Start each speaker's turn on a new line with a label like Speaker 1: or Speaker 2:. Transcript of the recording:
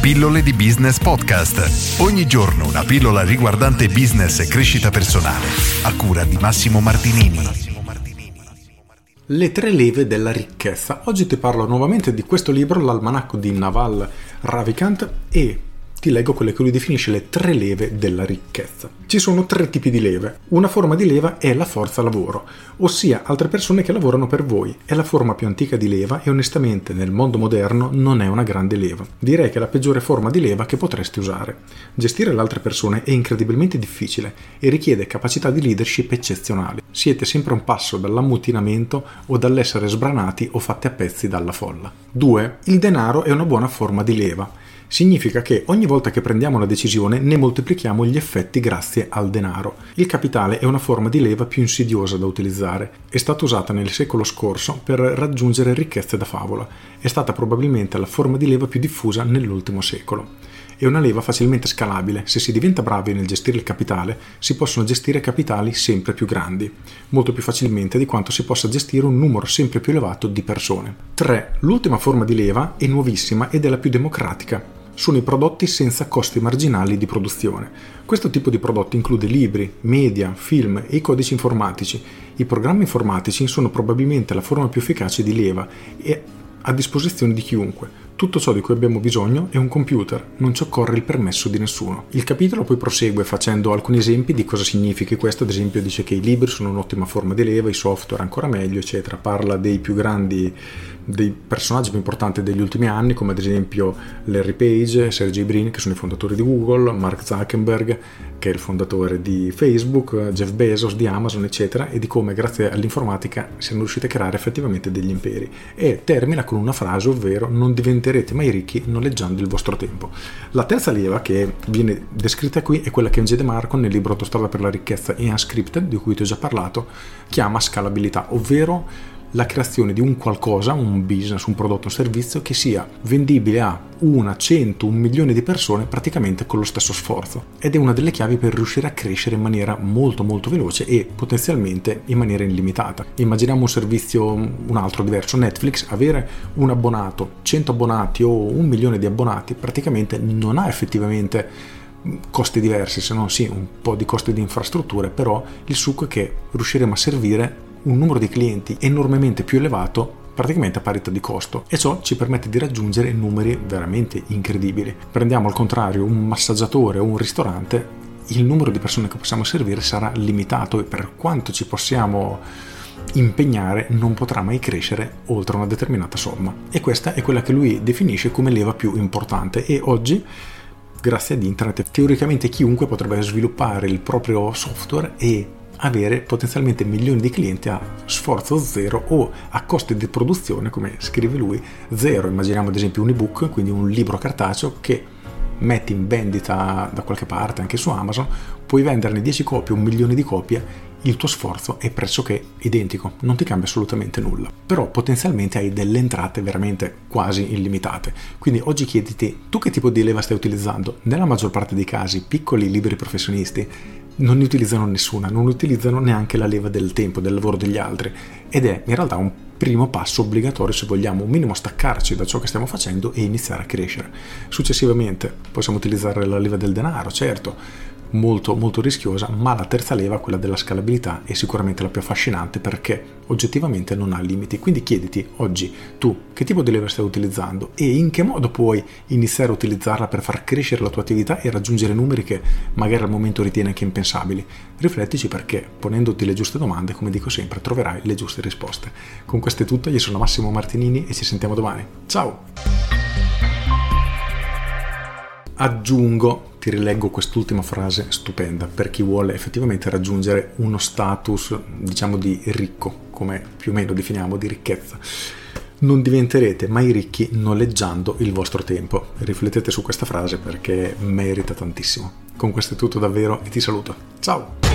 Speaker 1: Pillole di Business Podcast. Ogni giorno una pillola riguardante business e crescita personale. A cura di Massimo Martinini.
Speaker 2: Le tre leve della ricchezza. Oggi ti parlo nuovamente di questo libro, l'almanacco di Naval Ravikant e ti leggo quelle che lui definisce le tre leve della ricchezza. Ci sono tre tipi di leve. Una forma di leva è la forza lavoro, ossia altre persone che lavorano per voi. È la forma più antica di leva e onestamente nel mondo moderno non è una grande leva. Direi che è la peggiore forma di leva che potresti usare. Gestire le altre persone è incredibilmente difficile e richiede capacità di leadership eccezionali. Siete sempre un passo dall'ammutinamento o dall'essere sbranati o fatti a pezzi dalla folla. 2. Il denaro è una buona forma di leva significa che ogni volta che prendiamo una decisione ne moltiplichiamo gli effetti grazie al denaro. Il capitale è una forma di leva più insidiosa da utilizzare. È stata usata nel secolo scorso per raggiungere ricchezze da favola. È stata probabilmente la forma di leva più diffusa nell'ultimo secolo. È una leva facilmente scalabile. Se si diventa bravi nel gestire il capitale, si possono gestire capitali sempre più grandi, molto più facilmente di quanto si possa gestire un numero sempre più elevato di persone. 3. L'ultima forma di leva è nuovissima ed è la più democratica sono i prodotti senza costi marginali di produzione. Questo tipo di prodotti include libri, media, film e i codici informatici. I programmi informatici sono probabilmente la forma più efficace di leva e a disposizione di chiunque. Tutto ciò di cui abbiamo bisogno è un computer, non ci occorre il permesso di nessuno. Il capitolo poi prosegue facendo alcuni esempi di cosa significhi questo, ad esempio dice che i libri sono un'ottima forma di leva, i software ancora meglio, eccetera. Parla dei più grandi dei personaggi più importanti degli ultimi anni, come ad esempio Larry Page, Sergey Brin, che sono i fondatori di Google, Mark Zuckerberg, che è il fondatore di Facebook, Jeff Bezos di Amazon, eccetera, e di come grazie all'informatica siano riusciti a creare effettivamente degli imperi. E termina con una frase, ovvero non diventerete mai ricchi noleggiando il vostro tempo. La terza leva che viene descritta qui è quella che Angede Marco nel libro Autostrada per la ricchezza e Unscripted, di cui ti ho già parlato, chiama scalabilità, ovvero la creazione di un qualcosa, un business, un prodotto, un servizio che sia vendibile a una, cento, un milione di persone praticamente con lo stesso sforzo. Ed è una delle chiavi per riuscire a crescere in maniera molto molto veloce e potenzialmente in maniera illimitata. Immaginiamo un servizio, un altro diverso, Netflix, avere un abbonato, 100 abbonati o un milione di abbonati praticamente non ha effettivamente costi diversi, se non sì un po' di costi di infrastrutture, però il succo è che riusciremo a servire un numero di clienti enormemente più elevato praticamente a parità di costo e ciò ci permette di raggiungere numeri veramente incredibili. Prendiamo al contrario un massaggiatore o un ristorante, il numero di persone che possiamo servire sarà limitato e per quanto ci possiamo impegnare non potrà mai crescere oltre una determinata somma. E questa è quella che lui definisce come leva più importante e oggi grazie ad internet teoricamente chiunque potrebbe sviluppare il proprio software e avere potenzialmente milioni di clienti a sforzo zero o a costi di produzione, come scrive lui, zero. Immaginiamo ad esempio un ebook, quindi un libro cartaceo che metti in vendita da qualche parte, anche su Amazon, puoi venderne 10 copie, un milione di copie, il tuo sforzo è pressoché identico, non ti cambia assolutamente nulla. Però potenzialmente hai delle entrate veramente quasi illimitate. Quindi oggi chiediti tu che tipo di leva stai utilizzando. Nella maggior parte dei casi, piccoli liberi professionisti non ne utilizzano nessuna, non utilizzano neanche la leva del tempo, del lavoro degli altri ed è in realtà un primo passo obbligatorio se vogliamo un minimo staccarci da ciò che stiamo facendo e iniziare a crescere. Successivamente possiamo utilizzare la leva del denaro, certo, molto molto rischiosa, ma la terza leva, quella della scalabilità, è sicuramente la più affascinante perché oggettivamente non ha limiti. Quindi chiediti oggi tu che tipo di leva stai utilizzando e in che modo puoi iniziare a utilizzarla per far crescere la tua attività e raggiungere numeri che magari al momento ritieni anche impensabili. Riflettici perché ponendoti le giuste domande, come dico sempre, troverai le giuste risposte. Con questo è tutto, io sono Massimo Martinini e ci sentiamo domani. Ciao! Aggiungo, ti rileggo quest'ultima frase stupenda per chi vuole effettivamente raggiungere uno status, diciamo, di ricco, come più o meno definiamo di ricchezza. Non diventerete mai ricchi noleggiando il vostro tempo. Riflettete su questa frase perché merita tantissimo. Con questo è tutto davvero e ti saluto. Ciao!